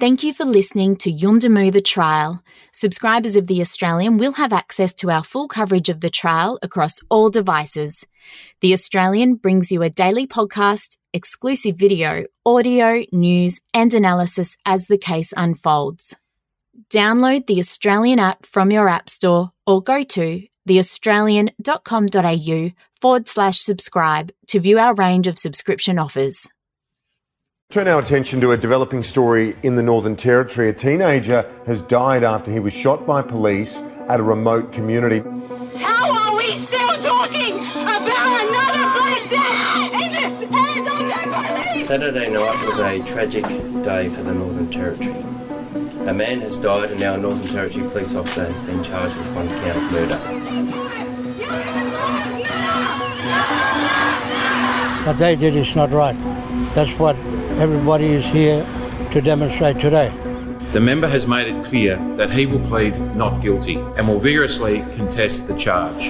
Thank you for listening to Yuendumu the Trial. Subscribers of The Australian will have access to our full coverage of the trial across all devices. The Australian brings you a daily podcast, exclusive video, audio, news, and analysis as the case unfolds. Download the Australian app from your App Store or go to theaustralian.com.au forward slash subscribe to view our range of subscription offers. Turn our attention to a developing story in the Northern Territory. A teenager has died after he was shot by police at a remote community. How are we still talking about another black day in this hands on dead police? Saturday night was a tragic day for the Northern Territory. A man has died and our Northern Territory police officer has been charged with one count of murder. What they did is not right. That's what everybody is here to demonstrate today. The member has made it clear that he will plead not guilty and will vigorously contest the charge.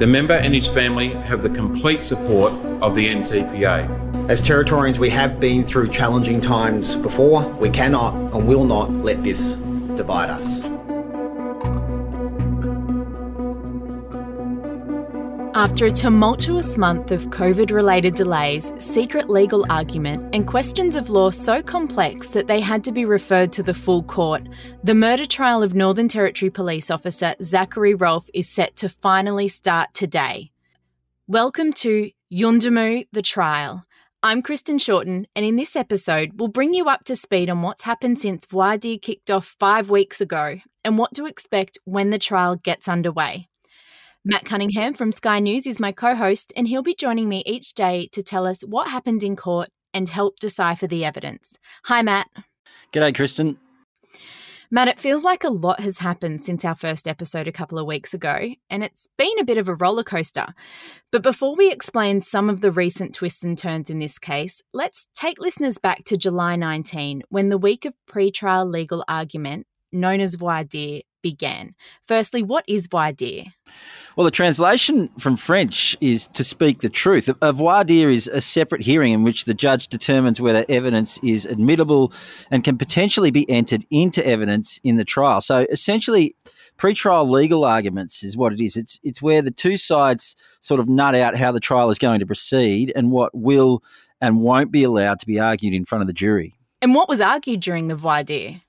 The member and his family have the complete support of the NTPA. As Territorians, we have been through challenging times before. We cannot and will not let this divide us. After a tumultuous month of COVID related delays, secret legal argument, and questions of law so complex that they had to be referred to the full court, the murder trial of Northern Territory Police Officer Zachary Rolfe is set to finally start today. Welcome to Yuendumu the Trial. I'm Kristen Shorten, and in this episode, we'll bring you up to speed on what's happened since dire kicked off five weeks ago and what to expect when the trial gets underway. Matt Cunningham from Sky News is my co host, and he'll be joining me each day to tell us what happened in court and help decipher the evidence. Hi, Matt. G'day, Kristen. Matt, it feels like a lot has happened since our first episode a couple of weeks ago, and it's been a bit of a roller coaster. But before we explain some of the recent twists and turns in this case, let's take listeners back to July 19, when the week of pre trial legal argument, known as voir dire, began. Firstly, what is voir dire? Well, the translation from French is to speak the truth. A voir dire is a separate hearing in which the judge determines whether evidence is admissible and can potentially be entered into evidence in the trial. So essentially, pre-trial legal arguments is what it is. It's it's where the two sides sort of nut out how the trial is going to proceed and what will and won't be allowed to be argued in front of the jury. And what was argued during the voir dire?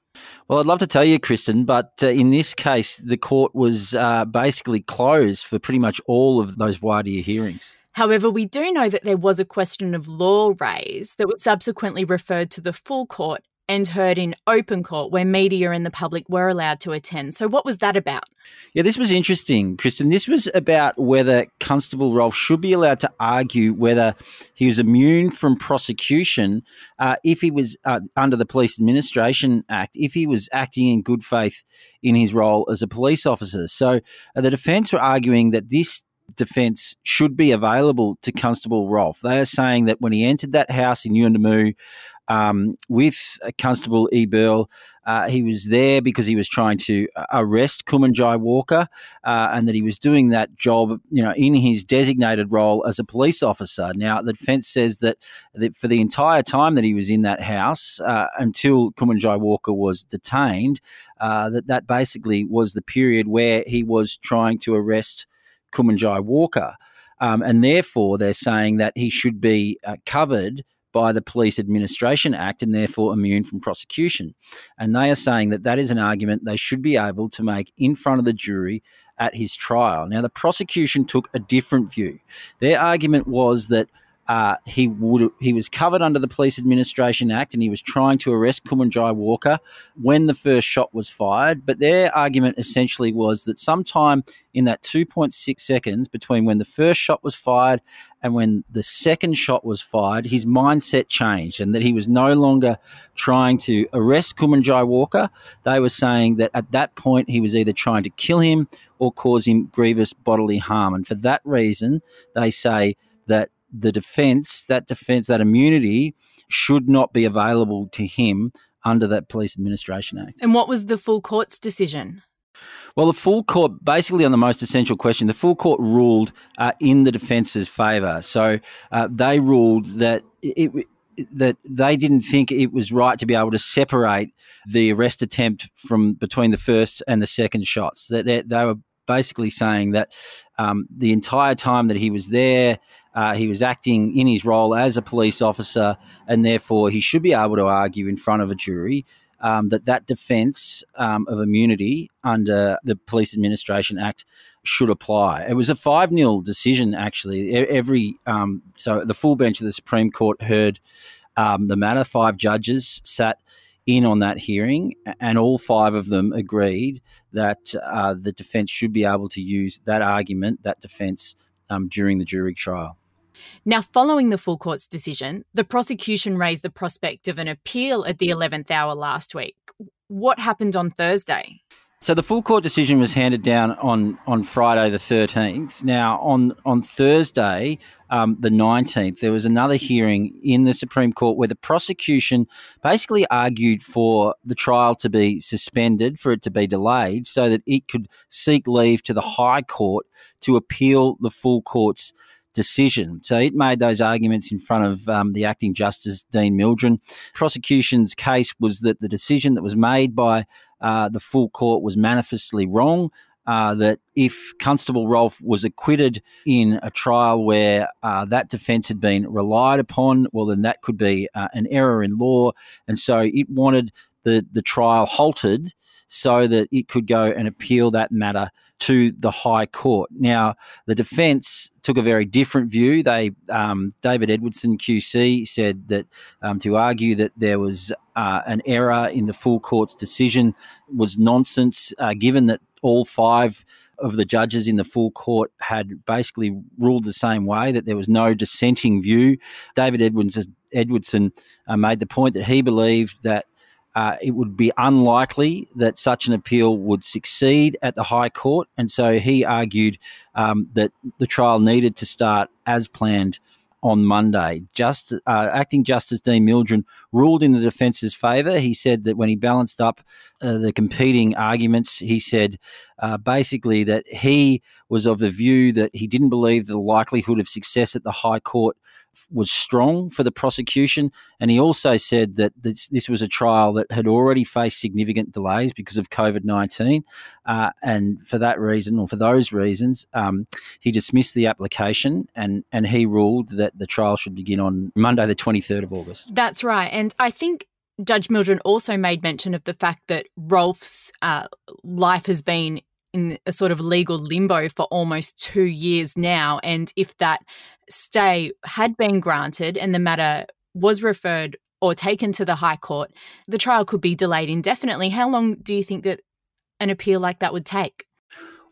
Well, I'd love to tell you, Kristen, but uh, in this case, the court was uh, basically closed for pretty much all of those dire hearings. However, we do know that there was a question of law raised that was subsequently referred to the full court and heard in open court where media and the public were allowed to attend. So, what was that about? Yeah, this was interesting, Kristen. This was about whether Constable Rolfe should be allowed to argue whether he was immune from prosecution uh, if he was uh, under the Police Administration Act, if he was acting in good faith in his role as a police officer. So, uh, the defence were arguing that this defence should be available to Constable Rolfe. They are saying that when he entered that house in Yuendumu, um, with Constable E. Burl. Uh, he was there because he was trying to uh, arrest Kumanjai Walker, uh, and that he was doing that job, you know, in his designated role as a police officer. Now, the defence says that, that for the entire time that he was in that house, uh, until Kumanjai Walker was detained, uh, that that basically was the period where he was trying to arrest Kumanjai Walker. Um, and therefore, they're saying that he should be uh, covered by the Police Administration Act and therefore immune from prosecution. And they are saying that that is an argument they should be able to make in front of the jury at his trial. Now, the prosecution took a different view. Their argument was that uh, he would he was covered under the Police Administration Act and he was trying to arrest Kumanjai Walker when the first shot was fired. But their argument essentially was that sometime in that 2.6 seconds between when the first shot was fired and when the second shot was fired, his mindset changed and that he was no longer trying to arrest Kumanjai Walker. They were saying that at that point he was either trying to kill him or cause him grievous bodily harm. And for that reason, they say that the defence, that defence, that immunity should not be available to him under that Police Administration Act. And what was the full court's decision? Well, the full court, basically on the most essential question, the full court ruled uh, in the defence's favour. So uh, they ruled that it, that they didn't think it was right to be able to separate the arrest attempt from between the first and the second shots. That they, they, were basically saying that um, the entire time that he was there, uh, he was acting in his role as a police officer, and therefore he should be able to argue in front of a jury um, that that defence um, of immunity under the Police Administration Act should apply. It was a five 0 decision actually. Every um, so the full bench of the Supreme Court heard um, the matter. Five judges sat in on that hearing, and all five of them agreed that uh, the defence should be able to use that argument, that defence, um, during the jury trial. Now, following the full court's decision, the prosecution raised the prospect of an appeal at the 11th hour last week. What happened on Thursday? So the full court decision was handed down on, on Friday the 13th. Now, on, on Thursday, um, the 19th, there was another hearing in the Supreme Court where the prosecution basically argued for the trial to be suspended, for it to be delayed, so that it could seek leave to the High Court to appeal the full court's decision. So it made those arguments in front of um, the acting Justice Dean Mildren. Prosecution's case was that the decision that was made by uh, the full court was manifestly wrong. Uh, that if Constable Rolfe was acquitted in a trial where uh, that defence had been relied upon, well, then that could be uh, an error in law. And so it wanted the, the trial halted so that it could go and appeal that matter to the High Court. Now, the defence took a very different view. They, um, David Edwardson QC, said that um, to argue that there was uh, an error in the full court's decision was nonsense, uh, given that all five of the judges in the full court had basically ruled the same way, that there was no dissenting view. David Edwards, Edwardson uh, made the point that he believed that uh, it would be unlikely that such an appeal would succeed at the High Court. And so he argued um, that the trial needed to start as planned on Monday. Just uh, acting Justice Dean Mildren ruled in the defence's favour. He said that when he balanced up uh, the competing arguments, he said uh, basically that he was of the view that he didn't believe the likelihood of success at the High Court was strong for the prosecution, and he also said that this, this was a trial that had already faced significant delays because of COVID nineteen, uh, and for that reason, or for those reasons, um, he dismissed the application and and he ruled that the trial should begin on Monday, the twenty third of August. That's right, and I think Judge Mildren also made mention of the fact that Rolfe's uh, life has been in a sort of legal limbo for almost two years now. And if that stay had been granted and the matter was referred or taken to the High Court, the trial could be delayed indefinitely. How long do you think that an appeal like that would take?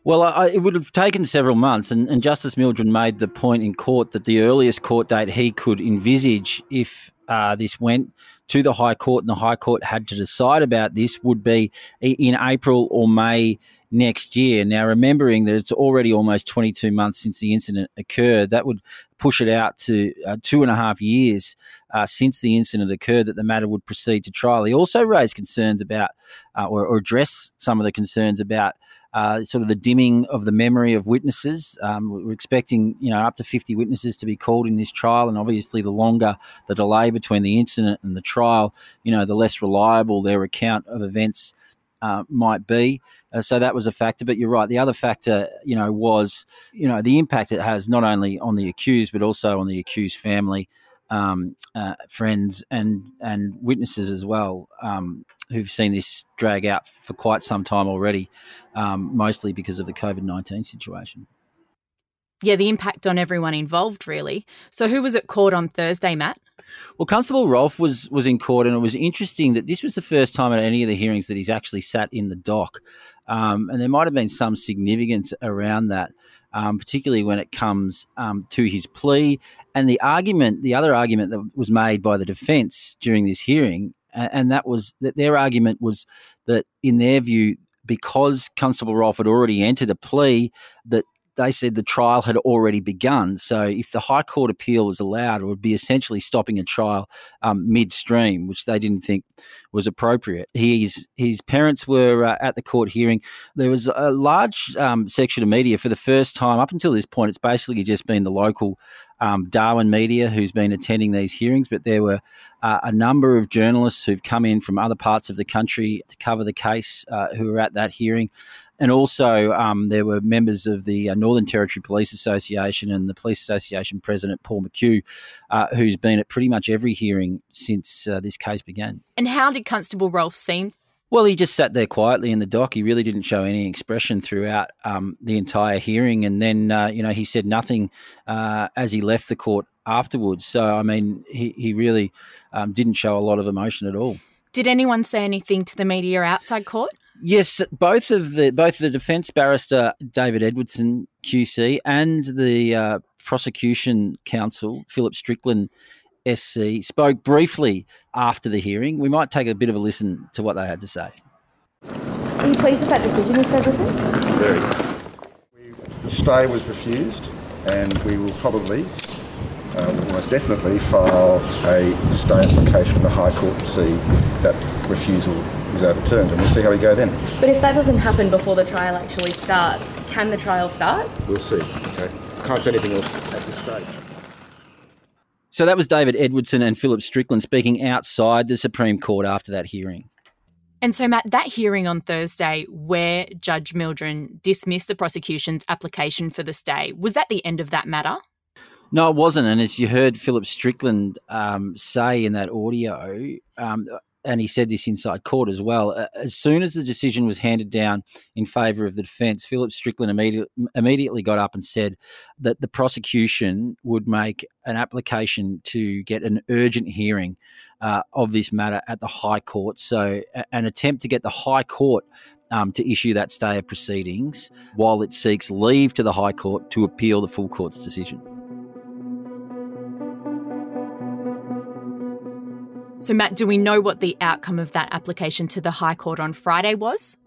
Well, I, it would have taken several months, and, and, Justice Mildren made the point in court that the earliest court date he could envisage if uh, this went to the High Court and the High Court had to decide about this would be in April or May next year. Now, remembering that it's already almost 22 months since the incident occurred, that would push it out to uh, two and a half years uh, since the incident occurred that the matter would proceed to trial. He also raised concerns about, uh, or, or addressed some of the concerns about uh, sort of the dimming of the memory of witnesses. Um, we're expecting, you know, up to 50 witnesses to be called in this trial, and obviously, the longer the delay between the incident and the trial, you know, the less reliable their account of events uh, might be. Uh, so that was a factor. But you're right. The other factor, you know, was you know the impact it has not only on the accused but also on the accused family, um, uh, friends, and and witnesses as well. Um, who've seen this drag out for quite some time already, um, mostly because of the COVID 19 situation. Yeah, the impact on everyone involved, really. So, who was at court on Thursday, Matt? Well, Constable Rolfe was was in court, and it was interesting that this was the first time at any of the hearings that he's actually sat in the dock, um, and there might have been some significance around that, um, particularly when it comes um, to his plea and the argument. The other argument that was made by the defence during this hearing, and that was that their argument was that, in their view, because Constable Rolfe had already entered a plea, that they said the trial had already begun. So if the High Court appeal was allowed, it would be essentially stopping a trial um, midstream, which they didn't think was appropriate. His his parents were uh, at the court hearing. There was a large um, section of media for the first time up until this point. It's basically just been the local um, Darwin Media, who's been attending these hearings, but there were uh, a number of journalists who've come in from other parts of the country to cover the case uh, who were at that hearing. And also, um, there were members of the uh, Northern Territory Police Association and the Police Association President Paul McHugh, uh, who's been at pretty much every hearing since uh, this case began. And how did Constable Rolfe seem? Well, he just sat there quietly in the dock. He really didn't show any expression throughout um, the entire hearing. And then, uh, you know, he said nothing uh, as he left the court afterwards. So, I mean, he, he really um, didn't show a lot of emotion at all. Did anyone say anything to the media outside court? Yes, both of the both the defence barrister David Edwardson QC and the uh, prosecution counsel Philip Strickland SC spoke briefly after the hearing. We might take a bit of a listen to what they had to say. Are you pleased with that decision, Mr. Edwardson? Very. The stay was refused, and we will probably, uh, almost definitely, file a stay application in the High Court to see if that refusal is overturned, and we'll see how we go then. But if that doesn't happen before the trial actually starts, can the trial start? We'll see. Okay. Can't say anything else at this stage. So that was David Edwardson and Philip Strickland speaking outside the Supreme Court after that hearing. And so, Matt, that hearing on Thursday where Judge Mildren dismissed the prosecution's application for the stay, was that the end of that matter? No, it wasn't. And as you heard Philip Strickland um, say in that audio, um, and he said this inside court as well. As soon as the decision was handed down in favour of the defence, Philip Strickland immediately, immediately got up and said that the prosecution would make an application to get an urgent hearing uh, of this matter at the High Court. So, an attempt to get the High Court um, to issue that stay of proceedings while it seeks leave to the High Court to appeal the full court's decision. So, Matt, do we know what the outcome of that application to the High Court on Friday was?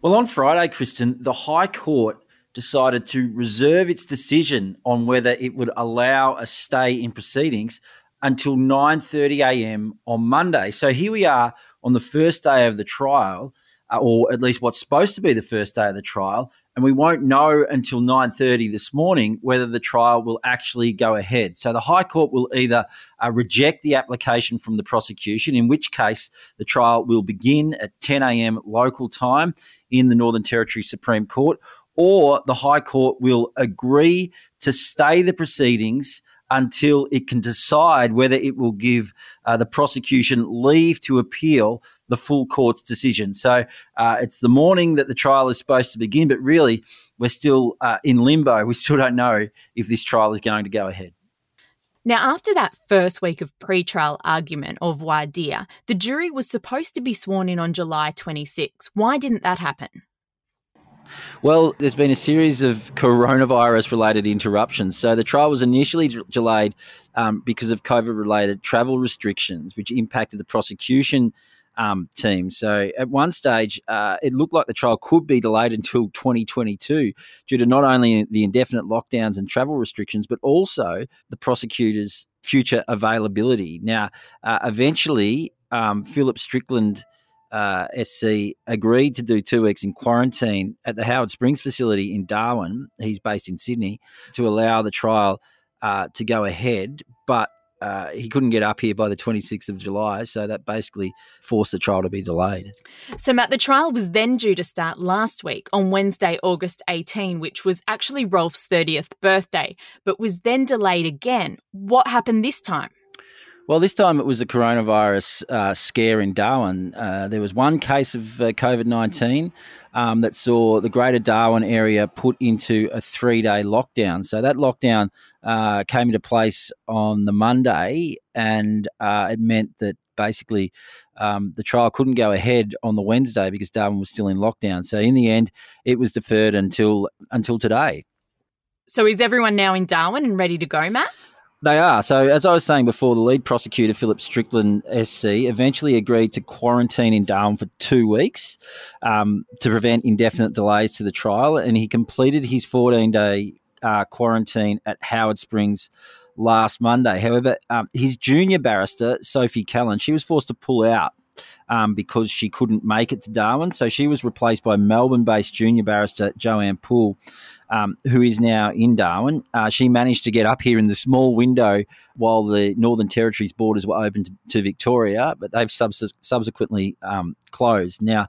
Well, on Friday, Kristen, the High Court decided to reserve its decision on whether it would allow a stay in proceedings until 9:30 a.m. on Monday. So here we are on the first day of the trial, uh, or at least what's supposed to be the first day of the trial, and we won't know until 9:30 this morning whether the trial will actually go ahead. So the High Court will either uh, reject the application from the prosecution, in which case the trial will begin at 10 a.m. local time in the Northern Territory Supreme Court, or the High Court will agree to stay the proceedings until it can decide whether it will give uh, the prosecution leave to appeal the full court's decision. So uh, it's the morning that the trial is supposed to begin, but really we're still uh, in limbo. We still don't know if this trial is going to go ahead. Now, after that first week of pre-trial argument of voir dire, the jury was supposed to be sworn in on July 26. Why didn't that happen? Well, there's been a series of coronavirus related interruptions. So the trial was initially delayed um, because of COVID related travel restrictions, which impacted the prosecution um, team. So at one stage, uh, it looked like the trial could be delayed until 2022 due to not only the indefinite lockdowns and travel restrictions, but also the prosecutor's future availability. Now, uh, eventually, um, Philip Strickland uh, SC agreed to do two weeks in quarantine at the Howard Springs facility in Darwin. He's based in Sydney to allow the trial uh, to go ahead, but uh, he couldn't get up here by the 26th of July, so that basically forced the trial to be delayed. So, Matt, the trial was then due to start last week on Wednesday, August 18, which was actually Rolfe's 30th birthday, but was then delayed again. What happened this time? Well, this time it was a coronavirus uh, scare in Darwin. Uh, there was one case of uh, COVID 19 um, that saw the greater Darwin area put into a three day lockdown. So that lockdown uh, came into place on the Monday, and uh, it meant that basically um, the trial couldn't go ahead on the Wednesday because Darwin was still in lockdown. So in the end, it was deferred until until today. So is everyone now in Darwin and ready to go, Matt? They are. So, as I was saying before, the lead prosecutor, Philip Strickland SC, eventually agreed to quarantine in Darwin for two weeks um, to prevent indefinite delays to the trial. And he completed his 14 day uh, quarantine at Howard Springs last Monday. However, um, his junior barrister, Sophie Callan, she was forced to pull out um, because she couldn't make it to Darwin. So she was replaced by Melbourne based junior barrister Joanne Poole. um, who is now in Darwin. Uh, she managed to get up here in the small window while the Northern Territory's borders were open to, to Victoria, but they've subs- subsequently um, closed. Now,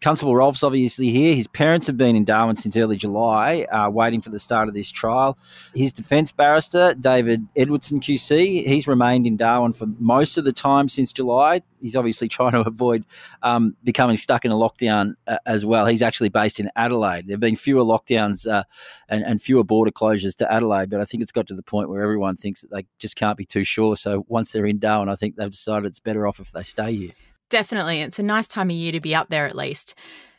Constable Rolfe's obviously here. His parents have been in Darwin since early July, uh, waiting for the start of this trial. His defence barrister, David Edwardson QC, he's remained in Darwin for most of the time since July. He's obviously trying to avoid um, becoming stuck in a lockdown uh, as well. He's actually based in Adelaide. There have been fewer lockdowns uh, and, and fewer border closures to Adelaide, but I think it's got to the point where everyone thinks that they just can't be too sure. So once they're in Darwin, I think they've decided it's better off if they stay here. Definitely. It's a nice time of year to be up there at least.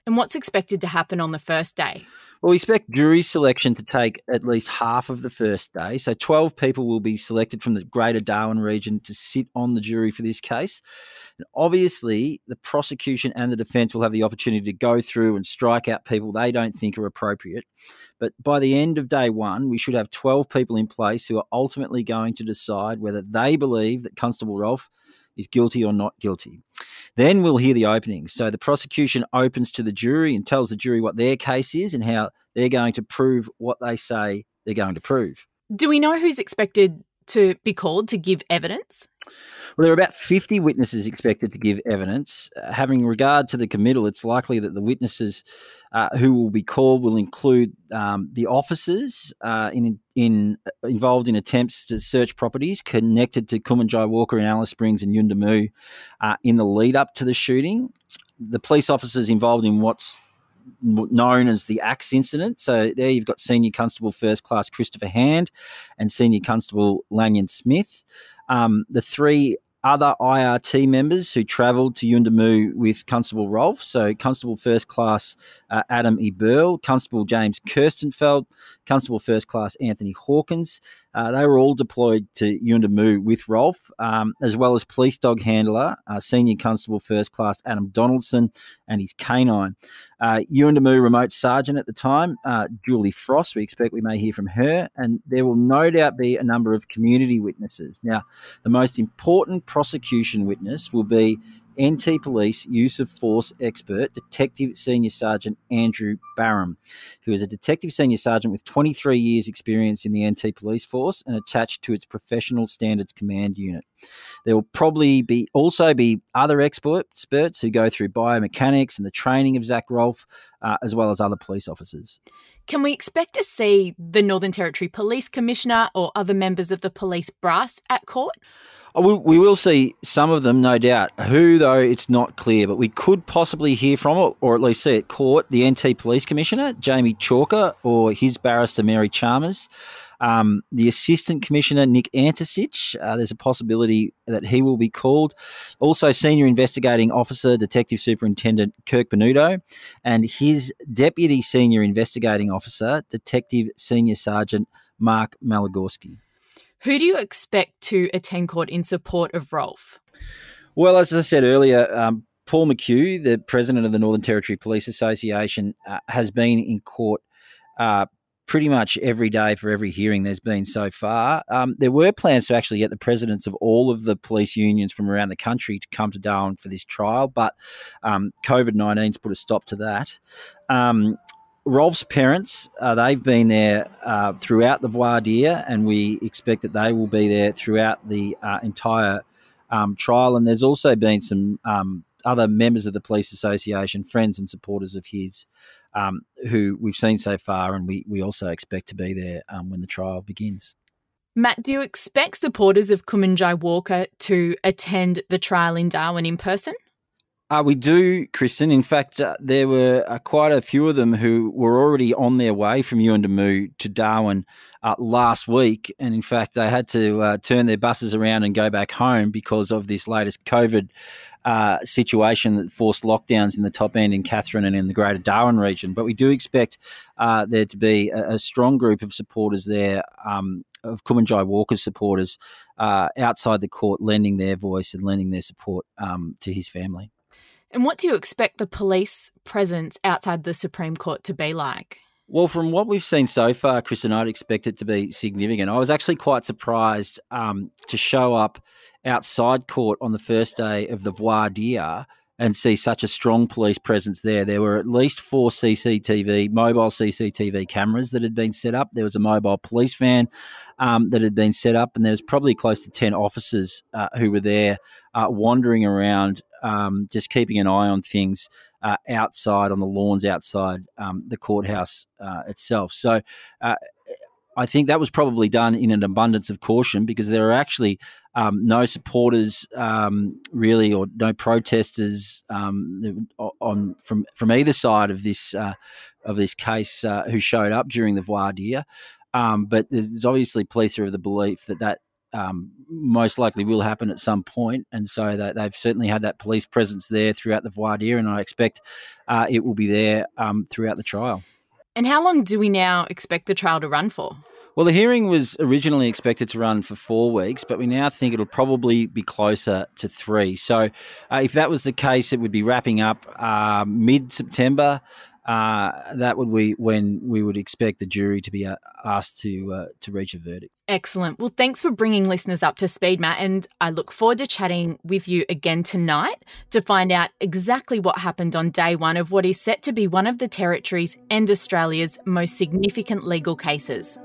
And what's expected to happen on the first day? Well, we expect jury selection to take at least half of the first day. So 12 people will be selected from the Greater Darwin region to sit on the jury for this case. And obviously, the prosecution and the defence will have the opportunity to go through and strike out people they don't think are appropriate. But by the end of day one, we should have 12 people in place who are ultimately going to decide whether they believe that Constable Rolfe is guilty or not guilty. Then we'll hear the openings. So the prosecution opens to the jury and tells the jury what their case is and how they're going to prove what they say they're going to prove. Do we know who's expected to be called to give evidence? Well, there are about 50 witnesses expected to give evidence. Uh, having regard to the committal, it's likely that the witnesses uh, who will be called will include um, the officers uh, in, in uh, involved in attempts to search properties connected to Kumanjai Walker in Alice Springs and Yuendumu uh, in the lead up to the shooting. The police officers involved in what's known as the Axe incident. So there you've got Senior Constable First Class Christopher Hand and Senior Constable Lanyon Smith. Um, the three other IRT members who travelled to Yuendumu with Constable Rolfe. So, Constable First Class uh, Adam E. Burl, Constable James Kirstenfeldt, Constable First Class Anthony Hawkings. Uh, they were all deployed to Yuendumu with Rolfe, um, as well as police dog handler, uh, Senior Constable First Class Adam Donaldson, and his canine. Uh, Yuendumu Remote Sergeant at the time, uh, Julie Frost. We expect we may hear from her, and there will no doubt be a number of community witnesses. Now, the most important prosecution witness will be NT Police use of force expert, Detective Senior Sergeant Andrew Barham, who is a Detective Senior Sergeant with 23 years' experience in the NT Police Force and attached to its Professional Standards Command Unit. There will probably be also be other experts who go through biomechanics and the training of Zach Rolfe, uh, as well as other police officers. Can we expect to see the Northern Territory Police Commissioner or other members of the police brass at court? Oh, we will see some of them, no doubt. Who, though, it's not clear, but we could possibly hear from it, or at least see at court, the NT Police Commissioner, Jamie Chalker, or his barrister, Mary Chalmers. Um, the Assistant Commissioner, Nick Anticich, uh, there's a possibility that he will be called. Also, Senior Investigating Officer, Detective Superintendent Kirk Pennuto, and his Deputy Senior Investigating Officer, Detective Senior Sergeant Mark Malagorski. Who do you expect to attend court in support of Rolfe? Well, as I said earlier, um, Paul McHugh, the president of the Northern Territory Police Association, uh, has been in court uh, pretty much every day for every hearing there's been so far. Um, there were plans to actually get the presidents of all of the police unions from around the country to come to Darwin for this trial, but um, COVID 19's put a stop to that. Um, Rolfe's parents, uh, they've been there uh, throughout the voir dire, and we expect that they will be there throughout the uh, entire um, trial. And there's also been some um, other members of the police association, friends and supporters of his, um, who we've seen so far, and we, we also expect to be there um, when the trial begins. Matt, do you expect supporters of Kumanjai Walker to attend the trial in Darwin in person? Uh, we do, Kristen. In fact, uh, there were uh, quite a few of them who were already on their way from Yuendumu to Darwin uh, last week. And in fact, they had to uh, turn their buses around and go back home because of this latest COVID uh, situation that forced lockdowns in the top end in Katherine and in the greater Darwin region. But we do expect there to be a, a, strong group of supporters there. Um, of Kumanjai Walker's supporters outside the court, lending their voice and lending their support um, to his family. And what do you expect the police presence outside the Supreme Court to be like? Well, from what we've seen so far, Chris and I'd expect it to be significant. I was actually quite surprised um, to show up outside court on the first day of the voir dire and see such a strong police presence there. There were at least four CCTV, mobile CCTV cameras that had been set up. There was a mobile police van um, that had been set up, and there was probably close to 10 officers uh, who were there uh, wandering around, um, just keeping an eye on things. Uh, outside on the lawns outside um, the courthouse uh, itself. So uh, I think that was probably done in an abundance of caution because there are actually um, no supporters um, really, or no protesters um, on from from either side of this uh, of this case uh, who showed up during the voir dire. Um, but there's obviously police are of the belief that that um, most likely will happen at some point, and so that they've certainly had that police presence there throughout the voir dire, and I expect uh, it will be there um, throughout the trial. And how long do we now expect the trial to run for? Well, the hearing was originally expected to run for four weeks, but we now think it'll probably be closer to three. So, uh, if that was the case, it would be wrapping up uh, mid September. Uh, that would be when we would expect the jury to be uh, asked to uh, to reach a verdict. Excellent. Well, thanks for bringing listeners up to speed, Matt, and I look forward to chatting with you again tonight to find out exactly what happened on day one of what is set to be one of the territory's and Australia's most significant legal cases.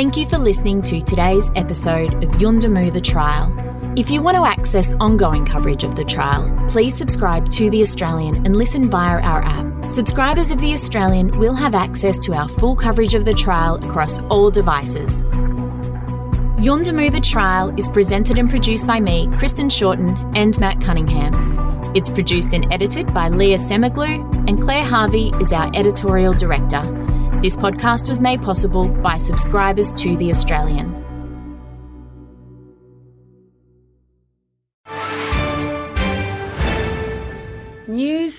Thank you for listening to today's episode of Yuendumu the Trial. If you want to access ongoing coverage of the trial, please subscribe to The Australian and listen via our app. Subscribers of The Australian will have access to our full coverage of the trial across all devices. Yuendumu the Trial is presented and produced by me, Kristen Shorten, and Matt Cunningham. It's produced and edited by Leah Semiglu, and Claire Harvey is our editorial director. This podcast was made possible by subscribers to The Australian.